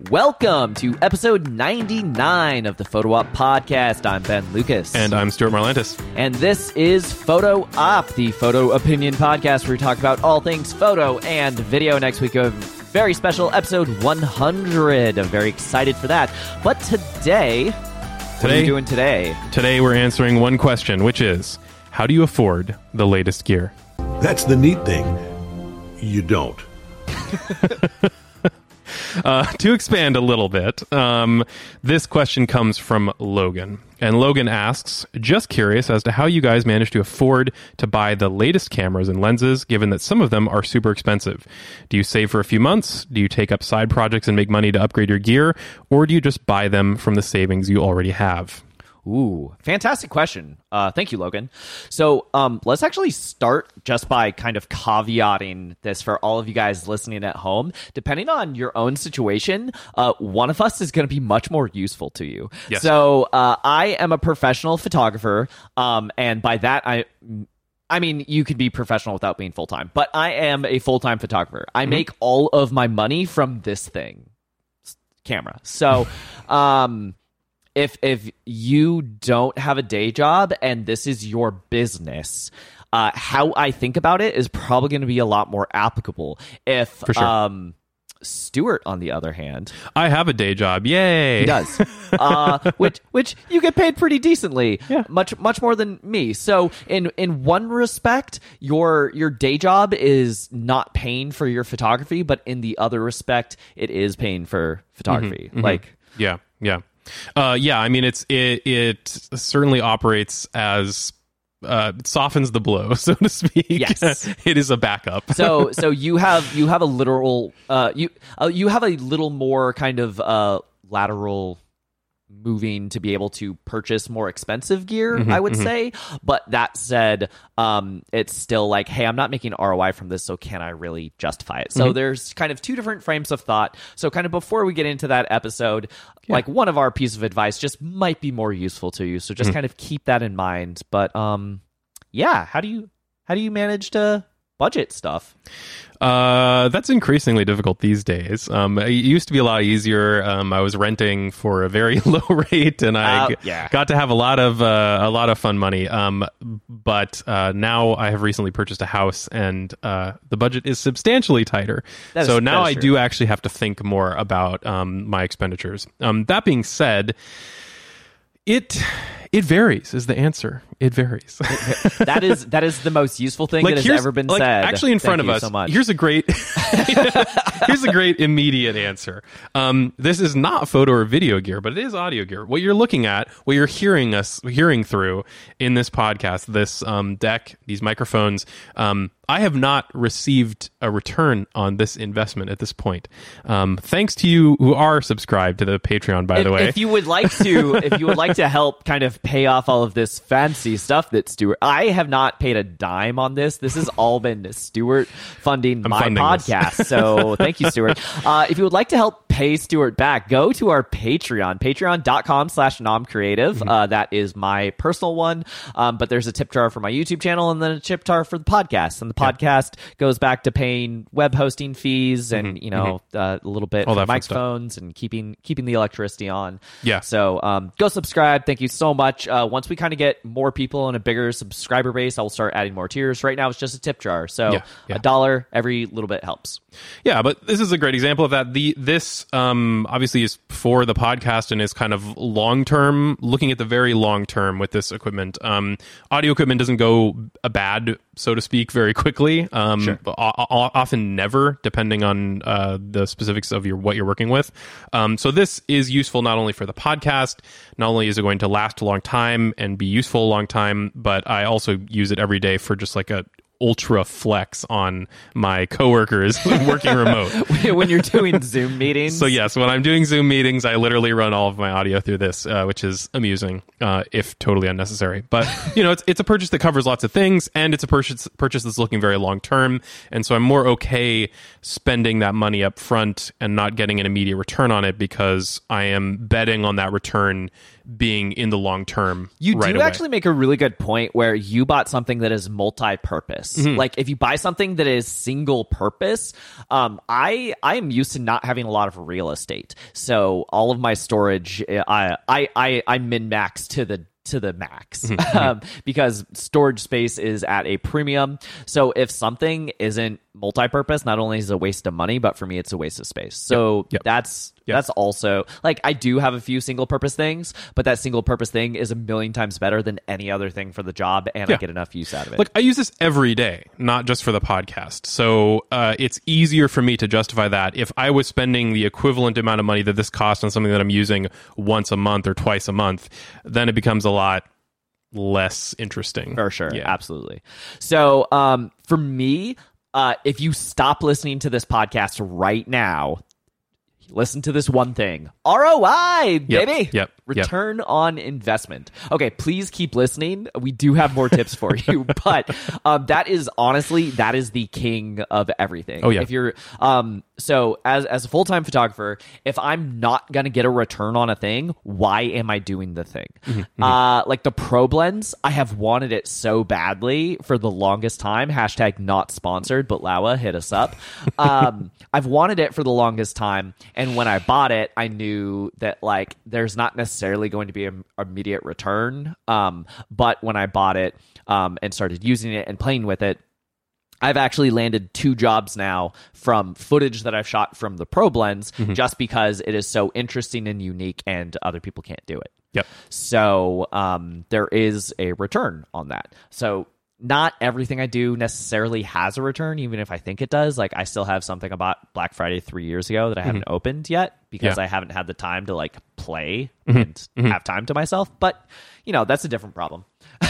Welcome to episode 99 of the Photo Op podcast. I'm Ben Lucas. And I'm Stuart Marlantis. And this is Photo Op, the photo opinion podcast where we talk about all things photo and video. Next week, we have a very special episode 100. I'm very excited for that. But today, what are you doing today? Today, we're answering one question, which is how do you afford the latest gear? That's the neat thing. You don't. Uh, to expand a little bit, um, this question comes from Logan. And Logan asks, just curious as to how you guys manage to afford to buy the latest cameras and lenses, given that some of them are super expensive. Do you save for a few months? Do you take up side projects and make money to upgrade your gear? Or do you just buy them from the savings you already have? Ooh, fantastic question. Uh, thank you, Logan. So um, let's actually start just by kind of caveating this for all of you guys listening at home. Depending on your own situation, uh, one of us is going to be much more useful to you. Yes. So uh, I am a professional photographer, um, and by that I. I mean, you could be professional without being full time, but I am a full time photographer. I make all of my money from this thing, camera. So, um, if if you don't have a day job and this is your business uh, how i think about it is probably going to be a lot more applicable if For sure. um Stuart, on the other hand, I have a day job. Yay. he does, uh, which which you get paid pretty decently, Yeah. much much more than me. So in in one respect, your your day job is not paying for your photography, but in the other respect, it is paying for photography. Like Yeah, yeah, uh, yeah. I mean, it's it it certainly operates as uh, it softens the blow, so to speak. Yes. it is a backup. so so you have you have a literal uh you uh, you have a little more kind of uh lateral moving to be able to purchase more expensive gear i would say. But that said um it's still like hey i'm not making roi from this so can i really justify it? So there's kind of two different frames of thought. So kind of before we get into that episode like one of our piece of advice just might be more useful to you so just kind of keep that in mind. But um yeah how do you how do you manage to budget stuff Uh, that's increasingly difficult these days. Um, it used to be a lot easier. Um, I was renting for a very low rate, and I Uh, g- yeah. got to have a lot of uh, a lot of fun money. Um, but uh, now I have recently purchased a house, and uh, the budget is substantially tighter. Is- so now I do actually have to think more about um, my expenditures. Um, that being said, it it varies. Is the answer? It varies. that is that is the most useful thing that has ever been like, said. Actually, in Thank front of you us, so much. here's a great here's a great immediate answer. Um, this is not photo or video gear, but it is audio gear. What you're looking at, what you're hearing us hearing through in this podcast, this um, deck, these microphones. Um, I have not received a return on this investment at this point. Um, thanks to you who are subscribed to the Patreon, by if, the way. if you would like to, if you would like to help kind of pay off all of this fancy stuff that Stuart, I have not paid a dime on this. This has all been Stuart funding my funding this. Podcast. So thank you, Stuart. Uh, if you would like to help pay Stuart back, go to our Patreon, patreon.com slash nomcreative. Mm-hmm. Uh, that is my personal one. Um, but there's a tip jar for my YouTube channel and then a tip jar for the podcast. And the podcast goes back to paying web hosting fees and, you know, uh, a little bit Mm-hmm. All that microphones and keeping keeping the electricity on. Yeah. So um, go subscribe. Thank you so much. Uh, once we kind of get more people and a bigger subscriber base, I will start adding more tiers. Right now, it's just a tip jar. So Yeah, yeah. a dollar every little bit helps. Yeah, but this is a great example of that. The this um, obviously is for the podcast and is kind of long term, looking at the very long term with this equipment. Um, audio equipment doesn't go a bad, so to speak, very quickly. Um, Sure. o- o- often never, depending on uh, the specifics of your what you're working with. Um, so this is useful not only for the podcast, not only is it going to last a long time and be useful a long time, but I also use it every day for just like a ultra flex on my coworkers working remote. when you're doing Zoom meetings. So yes, when I'm doing Zoom meetings, I literally run all of my audio through this, uh, which is amusing, uh, if totally unnecessary. But you know, it's it's a purchase that covers lots of things, and it's a purchase purchase that's looking very long term, and so I'm more okay spending that money up front and not getting an immediate return on it because I am betting on that return being in the long term. You right do away. actually make a really good point where you bought something that is multi-purpose. Mm-hmm. Like if you buy something that is single purpose, um, I I am used to not having a lot of real estate, so all of my storage, I I I, I min max to the to the max Mm-hmm. um, because storage space is at a premium. So if something isn't multi-purpose, not only is it a waste of money, but for me, it's a waste of space. So Yep. that's That's also like I do have a few single purpose things, but that single purpose thing is a million times better than any other thing for the job, and Yeah. I get enough use out of it. Look, I use this every day, not just for the podcast. So uh, it's easier for me to justify that. If I was spending the equivalent amount of money that this costs on something that I'm using once a month or twice a month, then it becomes a lot less interesting. for sure, Yeah. absolutely. So um, for me, uh, if you stop listening to this podcast right now. Listen to this one thing. ROI, baby. yep, yep. Return on investment. Okay, please keep listening. We do have more tips for you, but um, that is honestly that is the king of everything. Oh, yeah. If you're um so as as a full-time photographer, if I'm not going to get a return on a thing, why am I doing the thing? Mm-hmm, Uh like the Probe lens, I have wanted it so badly for the longest time. Hashtag not sponsored, but Laowa hit us up. Um I've wanted it for the longest time and when I bought it, I knew that like there's not necessarily going to be an immediate return. Um but when I bought it um and started using it and playing with it, I've actually landed two jobs now from footage that I've shot from the Probe lens Mm-hmm. just because it is so interesting and unique and other people can't do it. Yep. So um, there is a return on that. So not everything I do necessarily has a return, even if I think it does. Like I still have something about Black Friday three years ago that I haven't opened yet because Mm-hmm. Yeah. Mm-hmm. I haven't had the time to like play and have time to myself. But you know that's a different problem.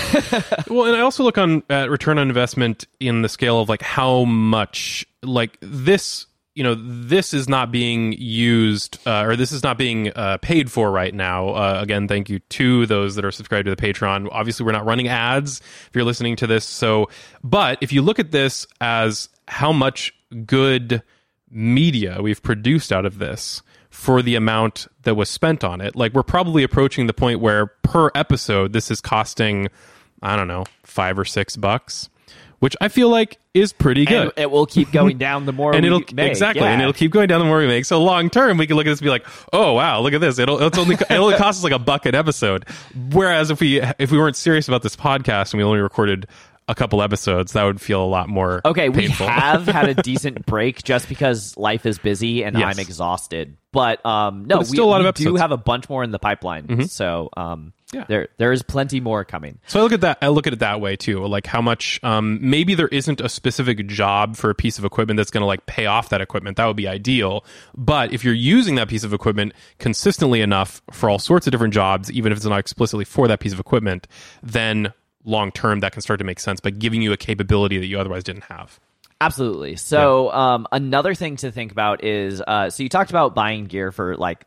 well, and I also look on at return on investment in the scale of like how much like this you know this is not being used uh, or this is not being uh, paid for right now. Uh, again thank you to those that are subscribed to the patreon. Obviously we're not running ads if you're listening to this. So but if you look at this as how much good media we've produced out of this for the amount that was spent on it like we're probably approaching the point where per episode this is costing i don't know five or six bucks which i feel like is pretty good And it will keep going down the more and we it'll make. exactly, Yeah. and it'll keep going down the more we make. So long term, we can look at this and be like, "Oh wow, look at this! It'll it's only it only costs us like a buck an episode." Whereas if we if we weren't serious about this podcast and we only recorded a couple episodes, that would feel a lot more Okay, we have had a decent break just because life is busy and Yes. I'm exhausted. But um, no, But we, still a lot of we do have a bunch more in the pipeline. So um, Yeah. there there is plenty more coming. So I look at that. I look at it that way too. Like how much. Um, maybe there isn't a specific job for a piece of equipment that's going to like pay off that equipment. That would be ideal. But if you're using that piece of equipment consistently enough for all sorts of different jobs, even if it's not explicitly for that piece of equipment, then long term that can start to make sense by giving you a capability that you otherwise didn't have. Absolutely. So um, another thing to think about is uh, so you talked about buying gear for like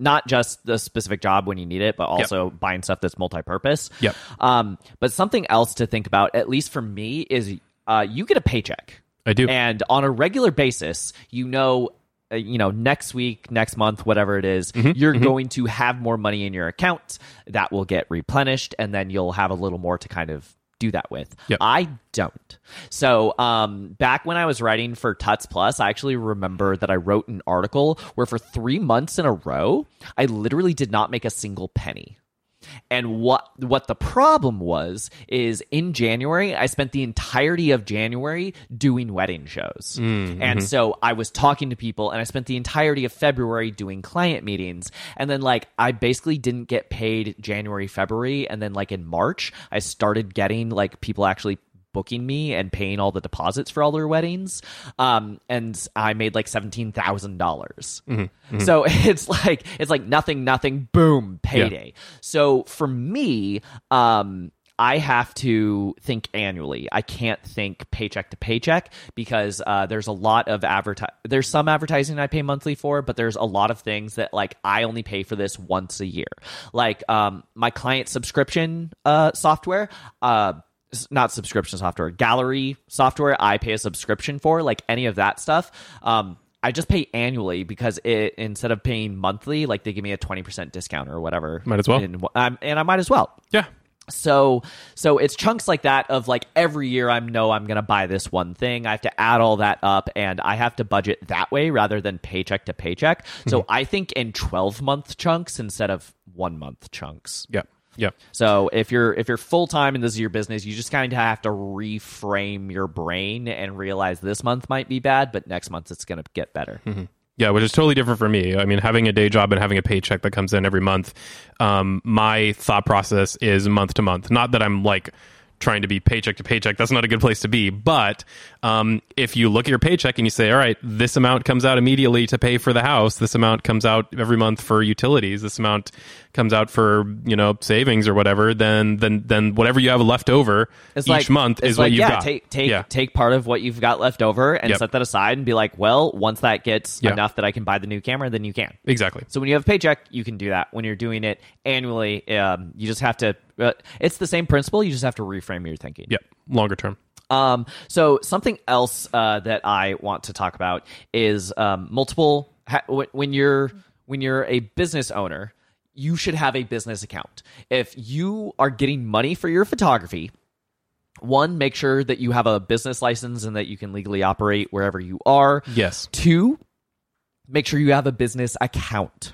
not just the specific job when you need it, but also buying stuff that's multi-purpose. Yep. Um, but something else to think about, at least for me, is uh, you get a paycheck. I do. And on a regular basis, you know, uh, you know, next week, next month, whatever it is, Mm-hmm, you're going to have more money in your account that will get replenished, and then you'll have a little more to kind of do that with. Yep. I don't. So, um, back when I was writing for Tuts Plus, I actually remember that I wrote an article where for three months in a row, I literally did not make a single penny. And what what the problem was is in January I spent the entirety of January doing wedding shows. Mm, mm-hmm. And so I was talking to people and I spent the entirety of February doing client meetings. And then like I basically didn't get paid January, February. And then like in March I started getting like people actually booking me and paying all the deposits for all their weddings. Um, and I made like seventeen thousand dollars. So it's like it's like nothing, nothing, boom, payday. So for me, um, I have to think annually. I can't think paycheck to paycheck because uh, there's a lot of adverti- There's some advertising I pay monthly for, but there's a lot of things that like I only pay for this once a year. Like um, my client subscription uh, software. Uh, not subscription software, gallery software. I pay a subscription for like any of that stuff. Um, I just pay annually because it instead of paying monthly, like they give me a twenty percent discount or whatever. Might as well. and, um, and I might as well. Yeah. So so it's chunks like that of like every year I know I'm gonna buy this one thing. I have to add all that up and I have to budget that way rather than paycheck to paycheck. So I think in twelve month chunks instead of one month chunks. Yeah. Yeah. So if you're if you're full time and this is your business, you just kind of have to reframe your brain and realize this month might be bad, but next month it's going to get better. Yeah, which is totally different for me. I mean, having a day job and having a paycheck that comes in every month, um, my thought process is month to month. Not that I'm like trying to be paycheck to paycheck. That's not a good place to be. But um, if you look at your paycheck and you say, all right, this amount comes out immediately to pay for the house, this amount comes out every month for utilities, this amount comes out for you know savings or whatever, then then then whatever you have left over It's each like, month is what like, you've yeah, got. Take take yeah. take part of what you've got left over and Yep. set that aside and be like, well, once that gets Yeah. enough that I can buy the new camera, then you can. exactly. So when you have a paycheck, you can do that. When you're doing it annually, um, you just have to. Uh, it's the same principle. You just have to reframe your thinking. Yeah, longer term. Um, so something else uh, that I want to talk about is um, multiple. Ha- when you're when you're a business owner, you should have a business account. If you are getting money for your photography, one, make sure that you have a business license and that you can legally operate wherever you are. Yes. Two, make sure you have a business account.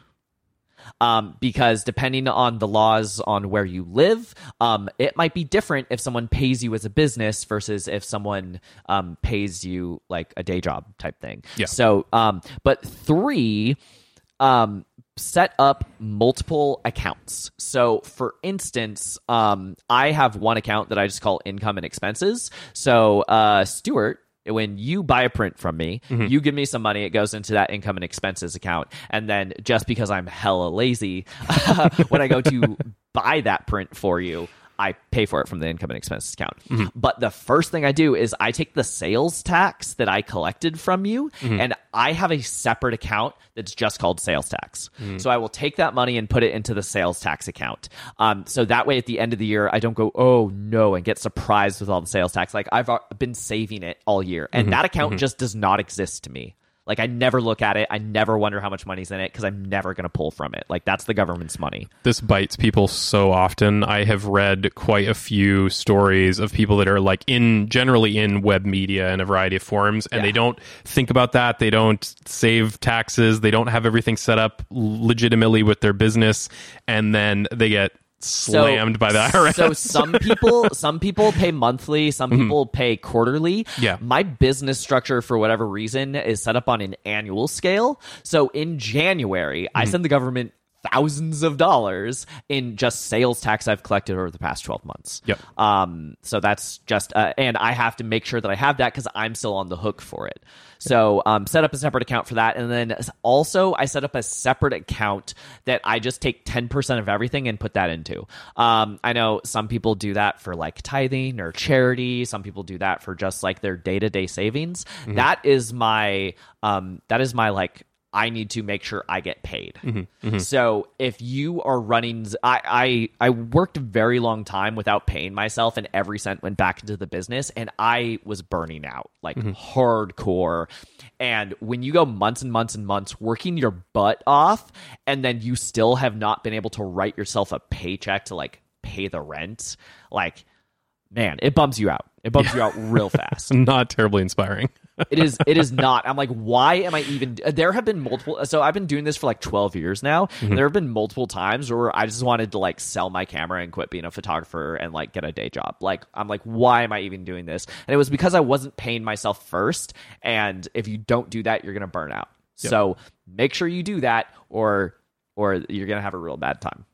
Um, because depending on the laws on where you live, um, it might be different if someone pays you as a business versus if someone um, pays you like a day job type thing. Yeah. So, um, but three, um, set up multiple accounts. So, for instance, um, I have one account that I just call income and expenses. So, uh, Stuart, when you buy a print from me, mm-hmm. you give me some money, it goes into that income and expenses account. And then just because I'm hella lazy, when I go to buy that print for you, I pay for it from the income and expenses account. Mm-hmm. But the first thing I do is I take the sales tax that I collected from you mm-hmm. and I have a separate account that's just called sales tax. Mm-hmm. So I will take that money and put it into the sales tax account. Um, so that way at the end of the year, I don't go, oh no, and get surprised with all the sales tax. Like I've uh, been saving it all year and that account just does not exist to me. Like I never look at it. I never wonder how much money's in it because I'm never going to pull from it. Like that's the government's money. this bites people so often. I have read quite a few stories of people that are like in generally in web media in a variety of forums and Yeah. they don't think about that. They don't save taxes. They don't have everything set up legitimately with their business and then they get slammed by the IRS. So some people, some people pay monthly, some people pay quarterly. Mm-hmm. Yeah. My business structure, for whatever reason, is set up on an annual scale. So in January, Mm-hmm. I send the government thousands of dollars in just sales tax I've collected over the past 12 months. Yep. Um, so that's just, uh, and I have to make sure that I have that because I'm still on the hook for it. So um, set up a separate account for that. And then also, I set up a separate account that I just take 10% of everything and put that into. Um, I know some people do that for like tithing or charity. Some people do that for just like their day to day savings. That is my, um, that is my like, I need to make sure I get paid. Mm-hmm, mm-hmm. So if you are running, I, I I worked a very long time without paying myself, and every cent went back into the business, and I was burning out like mm-hmm. hardcore. And when you go months and months and months working your butt off, and then you still have not been able to write yourself a paycheck to like pay the rent, like man, it bums you out. It bums you out real fast Not terribly inspiring. It is it is not. I'm like why am i even there have been multiple so i've been doing this for like 12 years now. Mm-hmm. There have been multiple times where i just wanted to like sell my camera and quit being a photographer and like get a day job. Like i'm like why am i even doing this? And it was because i wasn't paying myself first. And if you don't do that you're gonna burn out. So make sure you do that or or you're gonna have a real bad time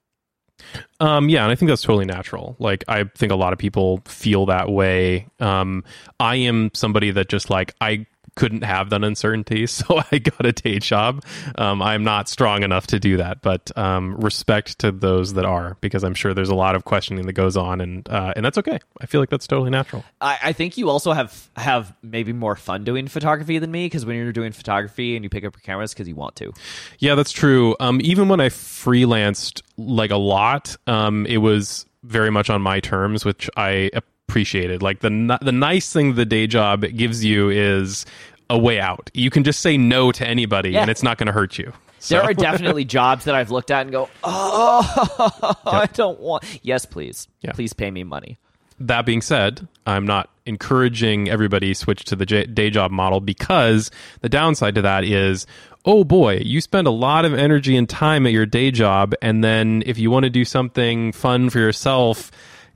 Um, yeah, and I think that's totally natural. Like, I think a lot of people feel that way. Um, I am somebody that just like I couldn't have that uncertainty, so I got a day job. Um, I'm not strong enough to do that, but um, respect to those that are, because I'm sure there's a lot of questioning that goes on, and uh, and that's okay. I feel like that's totally natural. I, I think you also have have maybe more fun doing photography than me because when you're doing photography and you pick up your cameras because you want to Yeah, that's true. Um, even when I freelanced like a lot, um, it was very much on my terms, which I appreciated. Like the the nice thing the day job gives you is a way out. You can just say no to anybody, Yeah. and it's not going to hurt you. So, There are definitely jobs that I've looked at and go, oh, I don't want. Yes, please. Yeah. Please pay me money. that being said, I'm not encouraging everybody switch to the day job model because the downside to that is, oh boy, you spend a lot of energy and time at your day job, and then if you want to do something fun for yourself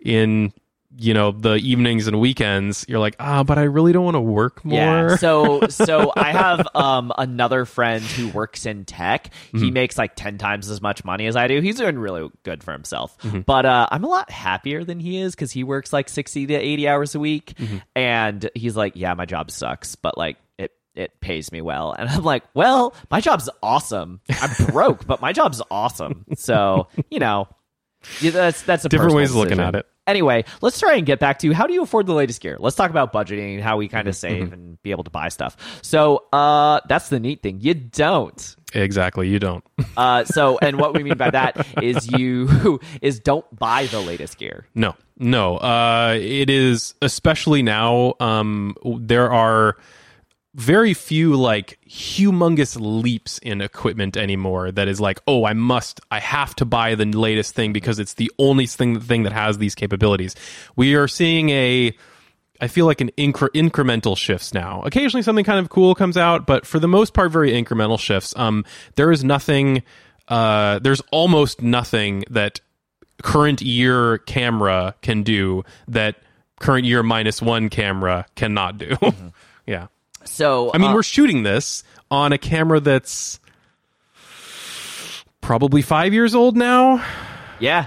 in you know the evenings and weekends, you're like, ah, but I really don't want to work more. Yeah. So so I have um another friend who works in tech. Mm-hmm. He makes like ten times as much money as I do. He's doing really good for himself. Mm-hmm. But uh, I'm a lot happier than he is because he works like sixty to eighty hours a week, Mm-hmm. and he's like, yeah, my job sucks, but like it. It pays me well, and I'm like, well, my job's awesome. I'm broke, but my job's awesome. So you know, yeah, that's that's a Different ways of looking at it. Anyway, let's try and get back to how do you afford the latest gear? Let's talk about budgeting, and how we Mm-hmm. kind of save and be able to buy stuff. So, uh, that's the neat thing. You don't. exactly. You don't. Uh, so, and what we mean by that is you is don't buy the latest gear. No, no. Uh, it is especially now. Um, there are very few like humongous leaps in equipment anymore. That is like, oh, I must, I have to buy the latest thing because it's the only thing thing that has these capabilities. We are seeing a. I feel like an incre- incremental shifts now. Occasionally, something kind of cool comes out, but for the most part, very incremental shifts. Um, there is nothing. Uh, there's almost nothing that current year camera can do that current year minus one camera cannot do. yeah. So, I mean, uh, we're shooting this on a camera that's probably five years old now, yeah.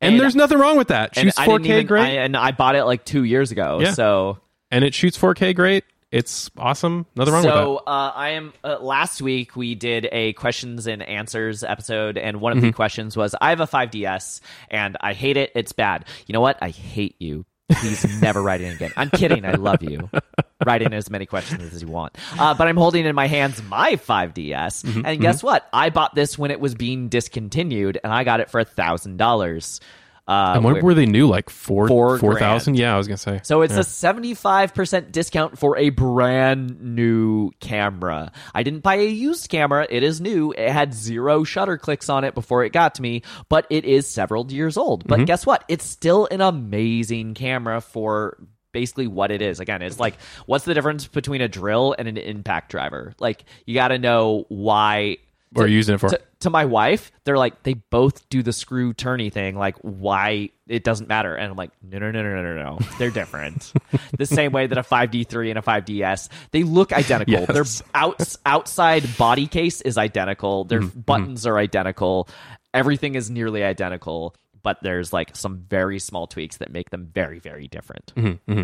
and, there's nothing wrong with that. and Shoots I 4K even- great, I- and I bought it like two years ago. Yeah. So, and it shoots 4K great. It's awesome. Nothing wrong with that. so uh, I am. Uh, last week we did a questions and answers episode, and one of Mm-hmm. the questions was, "I have a 5DS and I hate it. It's bad. You know what? I hate you. Please never write in again. I'm kidding. I love you. Write in as many questions as you want. Uh, but I'm holding in my hands my 5DS, Mm-hmm. and guess what? I bought this when it was being discontinued, and I got it for a thousand dollars. Uh, And what were they new? Like four Four four thousand? Yeah, I was gonna say. So it's a 75% discount for a brand new camera. I didn't buy a used camera. It is new. It had zero shutter clicks on it before it got to me, but it is several years old. But guess what? It's still an amazing camera for basically what it is. Again, it's like what's the difference between a drill and an impact driver? Like you got to know why What are you using it for? to, to my wife, they're like they both do the screw turny thing. Like why it doesn't matter, and I'm like no no no no no no. They're different. the same way that a 5D3 and a 5DS they look identical. Yes. Their outs, outside body case is identical. Their Mm-hmm. buttons are identical. Everything is nearly identical. But there's like some very small tweaks that make them very very different. Um, Mm-hmm,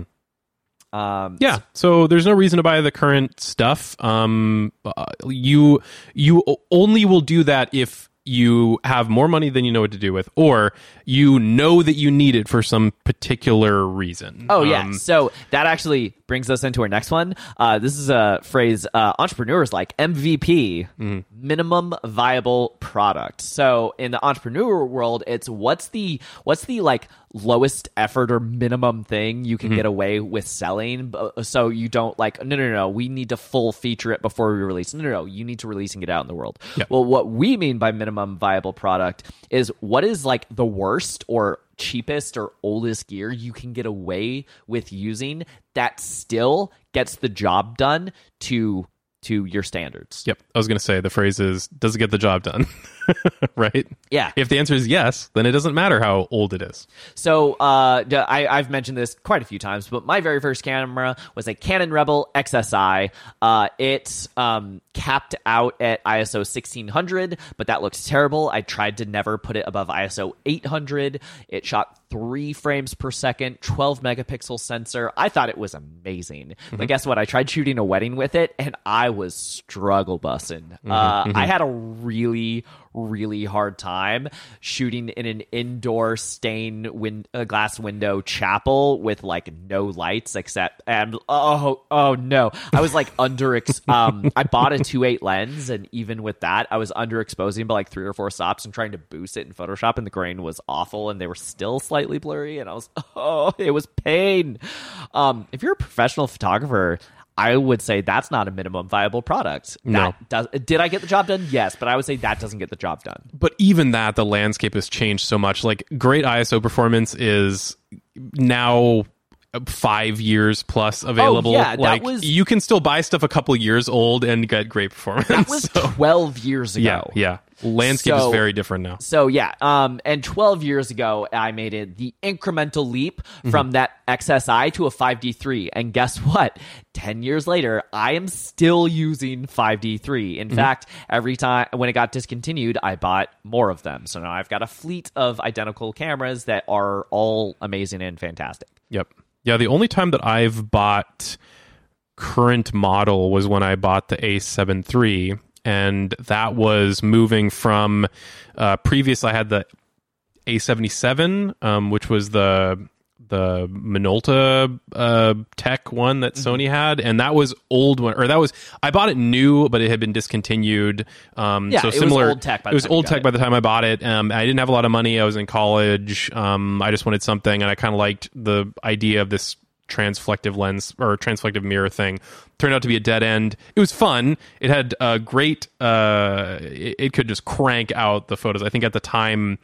Yeah, so there's no reason to buy the current stuff. Um, uh, you you only will do that if you have more money than you know what to do with, or you know that you need it for some particular reason. Oh yeah. Um, so that actually brings us into our next one. Uh, this is a phrase uh, entrepreneurs like MVP, Mm-hmm. minimum viable product. So in the entrepreneur world, it's what's the what's the like lowest effort or minimum thing you can Mm-hmm. get away with selling. So you don't like no no no. We need to full feature it before we release. No no no. You need to release and get out in the world. Yeah. Well, what we mean by minimum viable product is what is like the worst or cheapest or oldest gear you can get away with using that still gets the job done to to your standards. Yep, I was gonna say the phrase is "Does it get the job done?" right? Yeah. If the answer is yes, then it doesn't matter how old it is. So uh, I, have mentioned this quite a few times, but my very first camera was a Canon Rebel XSI. Uh, it um, capped out at ISO 1600, but that looks terrible. I tried to never put it above ISO 800. It shot three frames per second, 12 megapixel sensor. I thought it was amazing. But guess what? I tried shooting a wedding with it, and I was struggle bussing. Uh, I had a really really hard time shooting in an indoor stained win- uh, glass window chapel with like no lights except and oh oh no. I was like under um I bought a 2.8 lens and even with that I was underexposing by like three or four stops and trying to boost it in Photoshop and the grain was awful and they were still slightly blurry and I was oh it was pain. Um if you're a professional photographer I would say that's not a minimum viable product. No. Does, did I get the job done? Yes, but I would say that doesn't get the job done. but even that the landscape has changed so much like great iso performance is now five years plus available Oh, yeah, that like was- you can still buy stuff a couple years old and get great performance That was So, 12 years ago. yeah yeah landscape So- is very different now So yeah, um, and 12 years ago, I made it the incremental leap Mm-hmm. from that XSI to a 5D3, and guess what? 10 years later, I am still using 5D3. In Mm-hmm. fact, every time when it got discontinued, I bought more of them. So now I've got a fleet of identical cameras that are all amazing and fantastic. Yep. Yeah, the only time that I've bought current model was when I bought the A7 III, and that was moving from uh, previous. I had the A77, um, which was the the Minolta uh, Tech one that Mm-hmm. Sony had, and that was old one, or that was I bought it new, but it had been discontinued. Um, Yeah, so it was similar. old tech by it the was old tech it. by the time I bought it. Um, I didn't have a lot of money. I was in college. Um, I just wanted something, and I kind of liked the idea of this transflective lens or transflective mirror thing. Turned out to be a dead end. It was fun. It had a great. Uh, it, it could just crank out the photos. I think at the time,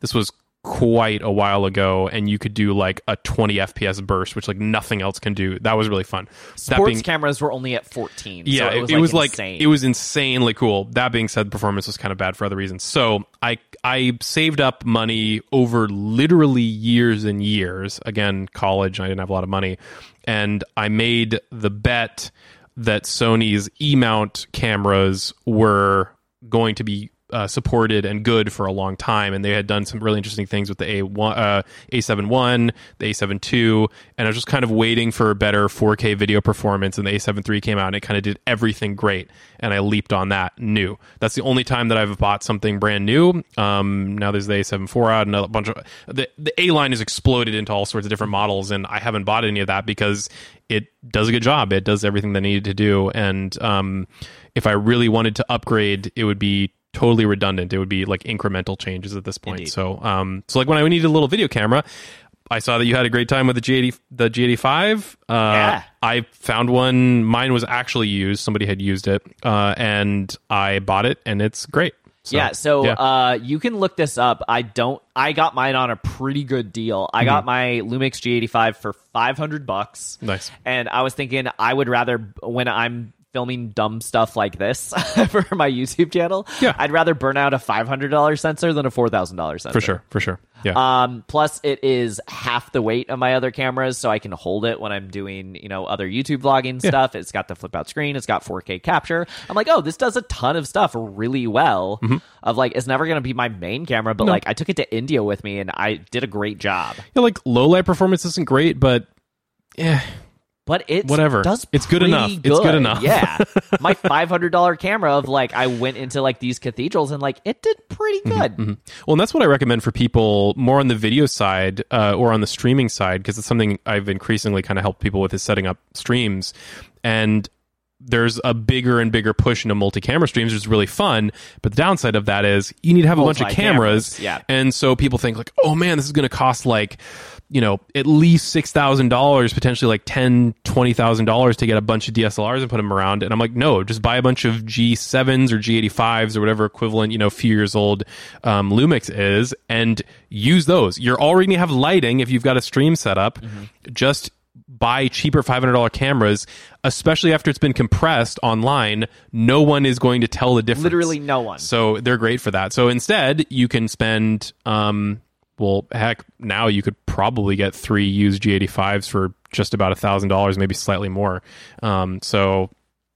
this was quite a while ago and you could do like a 20 fps burst which like nothing else can do that was really fun Sports being cameras were only at 14. yeah, so it, was, like, insane. it was insanely cool. That being said, performance was kind of bad for other reasons. So I I saved up money over literally years and years. Again, college, I didn't have a lot of money, and I made the bet that Sony's E mount cameras were going to be uh, supported and good for a long time, and they had done some really interesting things with the A one, uh, A7 one, the A7 two, and I was just kind of waiting for a better 4K video performance. And the A7 three came out, and it kind of did everything great, and I leaped on that new. That's the only time that I've bought something brand new. Um, now there's the A7 four out, and a bunch of the the A line has exploded into all sorts of different models, and I haven't bought any of that because it does a good job. It does everything that needed to do, and um, if I really wanted to upgrade, it would be totally redundant. It would be like incremental changes at this point. Indeed. So, um, so like when I needed a little video camera, I saw that you had a great time with the G80, the G85. Uh, Yeah. I found one. Mine was actually used. Somebody had used it, uh, and I bought it, and it's great. So, yeah, so yeah. Uh, you can look this up. I don't. I got mine on a pretty good deal. I Mm-hmm. got my Lumix G85 for five hundred bucks. Nice. And I was thinking I would rather when I'm filming dumb stuff like this for my YouTube channel. Yeah. I'd rather burn out a five hundred dollar sensor than a four thousand dollar sensor for sure, for sure. Yeah. Um, plus, it is half the weight of my other cameras, so I can hold it when I'm doing, you know, other YouTube vlogging stuff. It's got the flip out screen. It's got 4K capture. I'm like, oh, this does a ton of stuff really well. Mm-hmm. Of like, it's never gonna be my main camera, but like, I took it to India with me, and I did a great job. yeah, like low light performance isn't great, but yeah, But it Whatever. does It's good enough. It's good enough. yeah, my five hundred dollar camera of like I went into like these cathedrals and like it did pretty Mm-hmm, good. Well, and that's what I recommend for people more on the video side uh, or on the streaming side, because it's something I've increasingly kind of helped people with is setting up streams. And there's a bigger and bigger push into multi-camera streams, which is really fun. But the downside of that is you need to have a bunch of Multi-cameras, cameras. yeah. And so people think like, oh man, this is going to cost like, you know, at least six thousand dollars, potentially like ten, twenty thousand dollars to get a bunch of DSLRs and put them around. And I'm like, no, just buy a bunch of G7s or G85s or whatever equivalent, you know, few years old um, Lumix is, and use those. You're already gonna have lighting if you've got a stream set up. Just buy cheaper $500 cameras, especially after it's been compressed online. No one is going to tell the difference. Literally no one. So they're great for that. So instead, you can spend, um, well, heck, now you could probably get three used G85s for just about a thousand dollars, maybe slightly more. Um, so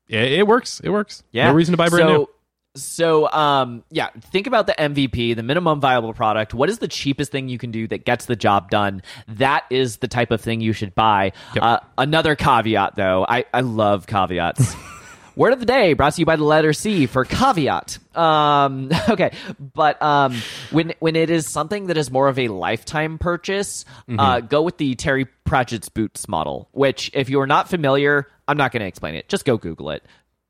it, it works. It works. Yeah. No reason to buy brand so, new. So, um, yeah, think about the MVP, the minimum viable product. What is the cheapest thing you can do that gets the job done? That is the type of thing you should buy. Uh, another caveat, though. I, I love caveats. Word of the day brought to you by the letter C for caveat. Um, okay, but um, when when it is something that is more of a lifetime purchase, uh, go with the Terry Pratchett's boots model. Which, if you are not familiar, I'm not going to explain it. Just go Google it.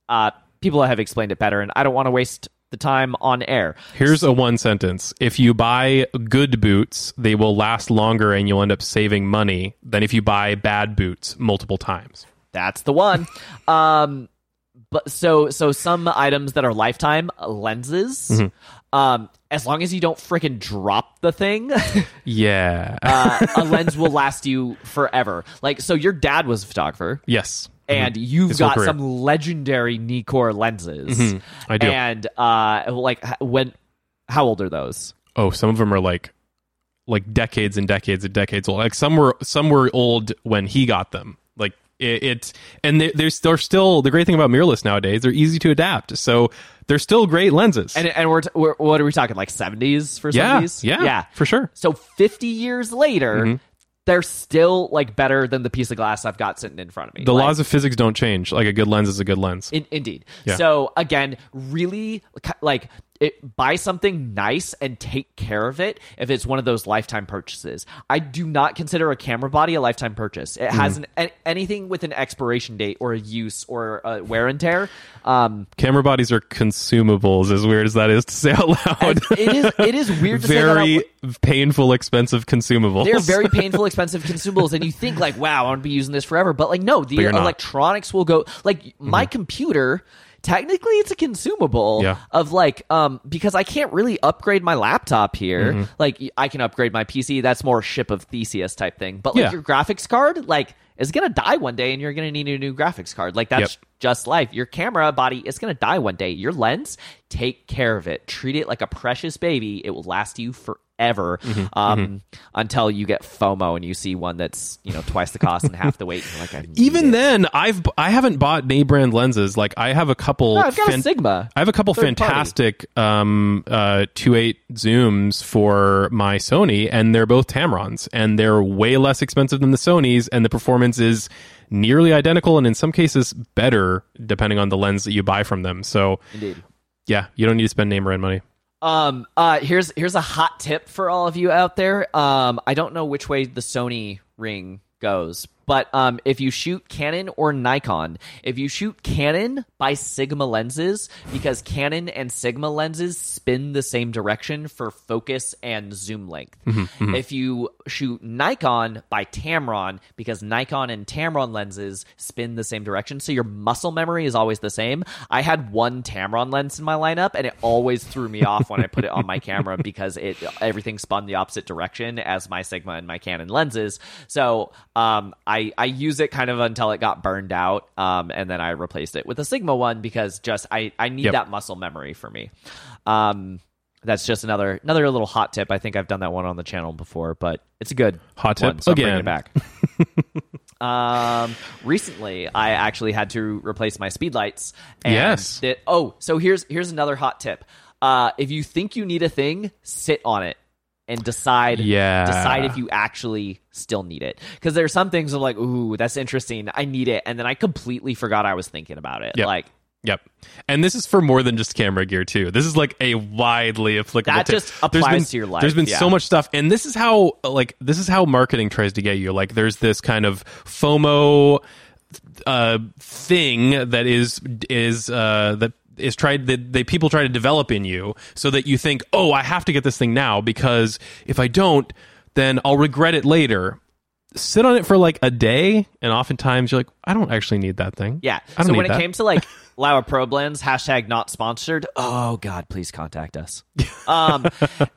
Uh, people have explained it better, and I don't want to waste the time on air. Here's a one sentence. If you buy good boots, they will last longer and you'll end up saving money than if you buy bad boots multiple times. That's the one. um, but so so some items that are lifetime lenses. Mm-hmm. Um, as long as you don't freaking drop the thing, Yeah. uh, a lens will last you forever. Like so, your dad was a photographer. yes. And you've His got some legendary Nikkor lenses. Mhm. I do. And uh, like when, how old are those? oh, some of them are like like decades and decades and decades old. Like some were some were old when he got them. It, it and they, there's they're still the great thing about mirrorless nowadays. They're easy to adapt, so they're still great lenses. And and we're, t- we're what are we talking like seventies for some yeah, of these? yeah, yeah. for sure. So fifty years later, Mm-hmm. they're still like better than the piece of glass I've got sitting in front of me. The Like, laws of physics don't change. Like a good lens is a good lens. In, indeed. Yeah. So again, really like it, buy something nice and take care of it if it's one of those lifetime purchases. I do not consider a camera body a lifetime purchase. It has an, a- anything with an expiration date or a use or a wear and tear. Um, Camera bodies are consumables, as weird as that is to say out loud. it is it is weird to say that out very painful, expensive consumables. They're very painful, expensive consumables, and you think like, "Wow, I want to be using this forever." But like, no, the you're not. Electronics will go. Like my computer, technically, it's a consumable Yeah. of like, um, because I can't really upgrade my laptop here. Mm-hmm. Like, I can upgrade my PC. That's more ship of Theseus type thing. But like Yeah. your graphics card, like, is gonna die one day, and you're gonna need a new graphics card. Like that's Yep. just life. Your camera body is going to die one day. Your lens, take care of it. Treat it like a precious baby. It will last you forever Mm-hmm, um, until you get FOMO and you see one that's you know twice the cost and half the weight. And like, Even it. then, I've I haven't bought name brand lenses. Like I have a couple. No, I've got a fan- Sigma. I have a couple party. fantastic um uh 2.8 zooms for my Sony and they're both Tamrons and they're way less expensive than the Sony's and the performance is nearly identical and in some cases better depending on the lens that you buy from them. So Indeed. yeah, you don't need to spend name brand money. Um, uh, here's here's a hot tip for all of you out there. Um, I don't know which way the Sony ring goes, but um, if you shoot Canon or Nikon, if you shoot Canon by Sigma lenses, because Canon and Sigma lenses spin the same direction for focus and zoom length. If you shoot Nikon by Tamron, because Nikon and Tamron lenses spin the same direction, so your muscle memory is always the same. I had one Tamron lens in my lineup, and it always threw me off when I put it on my camera because it everything spun the opposite direction as my Sigma and my Canon lenses. So um, I I use it kind of until it got burned out, um, and then I replaced it with a Sigma one because just I I need Yep. that muscle memory for me. Um, that's just another another little hot tip. I think I've done that one on the channel before, but it's a good Hot one, tip so I'm bringing again. it back. um, recently, I actually had to replace my speed lights. And Yes. it- oh, so here's here's another hot tip. Uh, if you think you need a thing, sit on it and decide. Yeah. decide if you actually still need it. Because there are some things are like, ooh, that's interesting. I need it, and then I completely forgot I was thinking about it. Yep. Like Yep. And this is for more than just camera gear too. This is like a widely applicable That tip. just There's applies been- to your life, There's been yeah. so much stuff and this is how like this is how marketing tries to get you. Like there's this kind of FOMO uh thing that is is uh that is tried that they people try to develop in you so that you think, "Oh, I have to get this thing now because if I don't, then I'll regret it later." Sit on it for like a day and oftentimes you're like, "I don't actually need that thing." Yeah. So when it that. came to like Laowa Probe lens, hashtag not sponsored. Oh God, please contact us. Um.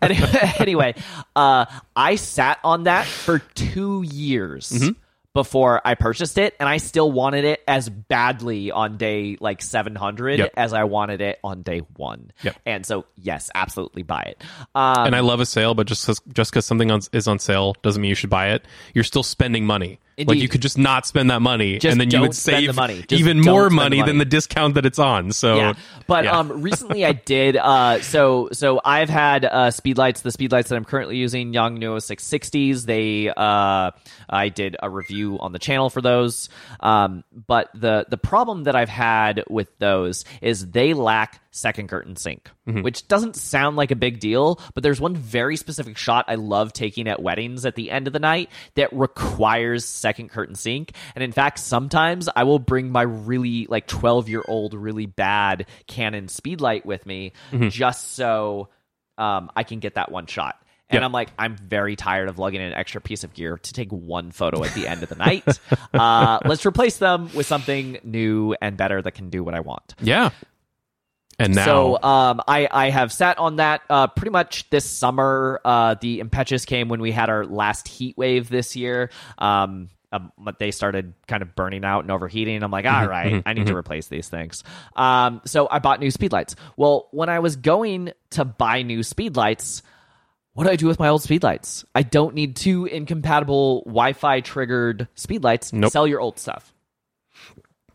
anyway, anyway, uh, I sat on that for two years. Mm-hmm. Before I purchased it, and I still wanted it as badly on day like 700 Yep. as I wanted it on day one. Yep. And so, yes, absolutely buy it. Um, and I love a sale, but just 'cause- just because something on, is on sale doesn't mean you should buy it. You're still spending money. Like you could just not spend that money, Just and then you would save money. Just even more spend the money, than money. the discount that it's on. So yeah but yeah. um recently i did uh so so i've had uh speedlights the speedlights that i'm currently using Yongnuo 660s they uh i did a review on the channel for those um but the the problem that i've had with those is they lack second curtain sync Mm-hmm. which doesn't sound like a big deal but there's one very specific shot i love taking at weddings at the end of the night that requires second curtain sync and in fact sometimes i will bring my really like 12 year old really bad canon speedlight with me Mm-hmm. just so um, i can get that one shot And Yeah. I'm like, I'm very tired of lugging an extra piece of gear to take one photo at the end of the night. Uh, let's replace them with something new and better that can do what I want. Yeah. And now, So um, I I have sat on that uh, pretty much this summer. Uh, the impetus came when we had our last heat wave this year. Um, um, but they started kind of burning out and overheating. I'm like, Mm-hmm, all right, I need to replace these things. Um, so I bought new speedlights. Well, when I was going to buy new speedlights, what do I do with my old speedlights? I don't need two incompatible Wi-Fi triggered speedlights. Nope. Sell your old stuff.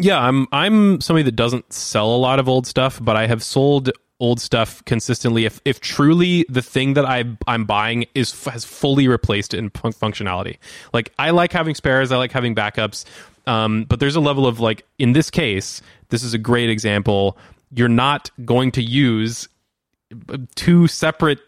Yeah, I'm I'm somebody that doesn't sell a lot of old stuff, but I have sold old stuff consistently. If if truly the thing that I I'm buying is has fully replaced it in fun- functionality. Like I like having spares, I like having backups, um, but there's a level of like in this case, this is a great example. You're not going to use two separate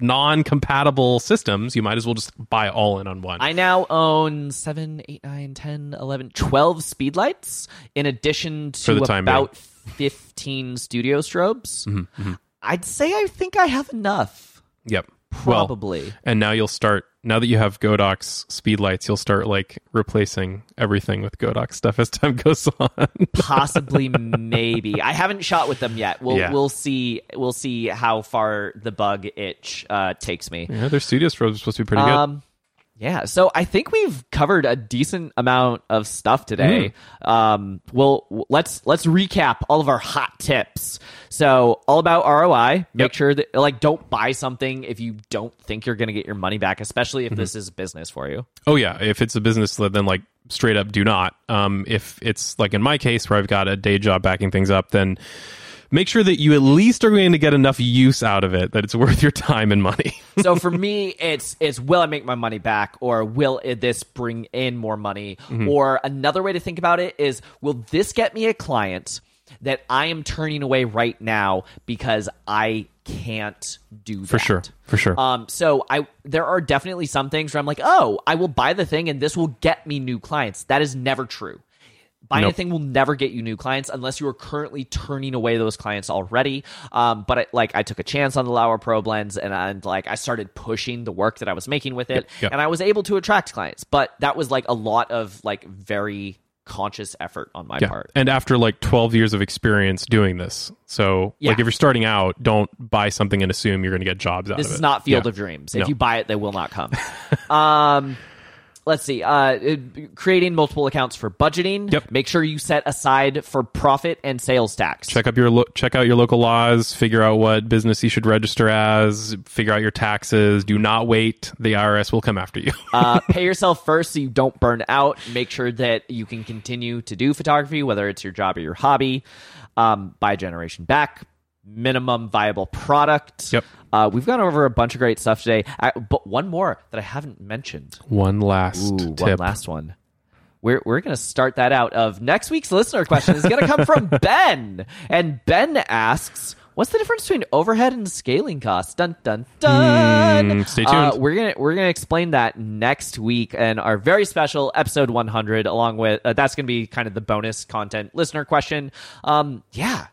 non-compatible systems you might as well just buy all in on one I now own 7, 8, 9, 10, 11, 12 speedlights in addition to about 15 studio strobes. Mm-hmm, I'd say I think I have enough. yep Well, Probably. and now you'll start now that you have Godox speedlights, you'll start like replacing everything with Godox stuff as time goes on. Possibly maybe. I haven't shot with them yet. We'll Yeah. we'll see we'll see how far the bug itch uh, takes me. yeah, their studio strobes are supposed to be pretty good. Yeah, so I think we've covered a decent amount of stuff today. Hmm. Um, well, let's let's recap all of our hot tips. So, all about ROI. Make Yep. sure that like don't buy something if you don't think you're going to get your money back, especially Mm-hmm. if this is business for you. Oh yeah, if it's a business, then like straight up do not. Um, if it's like in my case where I've got a day job backing things up, then make sure that you at least are going to get enough use out of it that it's worth your time and money. so for me, it's it's will I make my money back, or will this bring in more money? Mm-hmm. Or another way to think about it is, will this get me a client that I am turning away right now because I can't do for sure, for sure. Um, so I there are definitely some things where I'm like, oh, I will buy the thing and this will get me new clients. That is never true. Buying Nope. a thing will never get you new clients unless you are currently turning away those clients already. Um, but I, like I took a chance on the Laowa Probe lens and, and like I started pushing the work that I was making with it, yep. and I was able to attract clients. But that was like a lot of like very conscious effort on my yeah. part. And after like 12 years of experience doing this. So, Yeah. like if you're starting out, don't buy something and assume you're going to get jobs out there. This of it. is not Field Yeah. of Dreams. No. If you buy it, they will not come. um, let's see. Uh, creating multiple accounts for budgeting. Yep. Make sure you set aside for profit and sales tax. check up your lo- check out your local laws figure out what business you should register as figure out your taxes do not wait the irs will come after you uh, pay yourself first so you don't burn out. Make sure that you can continue to do photography, whether it's your job or your hobby. Um, buy a generation back. Minimum viable product. Yep. Uh, we've gone over a bunch of great stuff today, I, but one more that I haven't mentioned. one last Ooh, tip one last one. We're we're gonna start that out. Of next week's listener question is gonna come from Ben, and Ben asks, "What's the difference between overhead and scaling costs?" Dun dun dun. Mm, stay Uh, tuned. we're gonna we're gonna explain that next week in our very special episode 100. Along with uh, that's gonna be kind of the bonus content listener question. Um, yeah.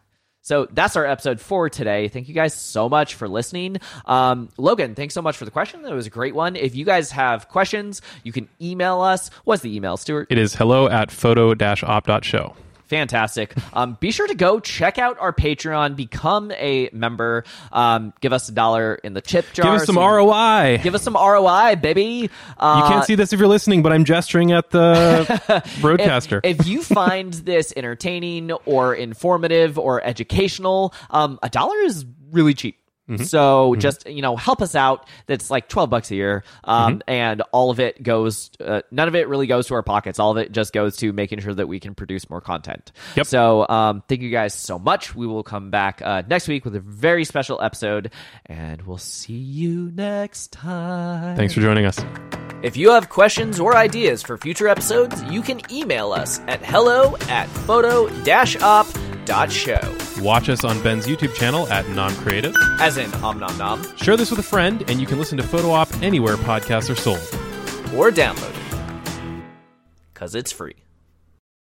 So that's our episode for today. Thank you guys so much for listening. Um, Logan, thanks so much for the question. That was a great one. If you guys have questions, you can email us. What's the email, Stuart? it is hello at photo-op.show Fantastic. Um, be sure to go check out our Patreon, become a member, um, give us a dollar in the chip jar. give us some so- roi Give us some ROI, baby. Uh, you can't see this if you're listening but i'm gesturing at the broadcaster If, if you find this entertaining or informative or educational, um, a dollar is really cheap. Mm-hmm. So just you know, help us out. That's like twelve bucks a year, um, and all of it goes. Uh, none of it really goes to our pockets. All of it just goes to making sure that we can produce more content. Yep. So um, thank you guys so much. We will come back uh, next week with a very special episode, and we'll see you next time. thanks for joining us If you have questions or ideas for future episodes, you can email us at hello at photo-op.show. watch us on ben's youtube channel at non-creative As in om nom nom, share this with a friend and you can listen to photo op anywhere podcasts are sold or download it. Because it's free.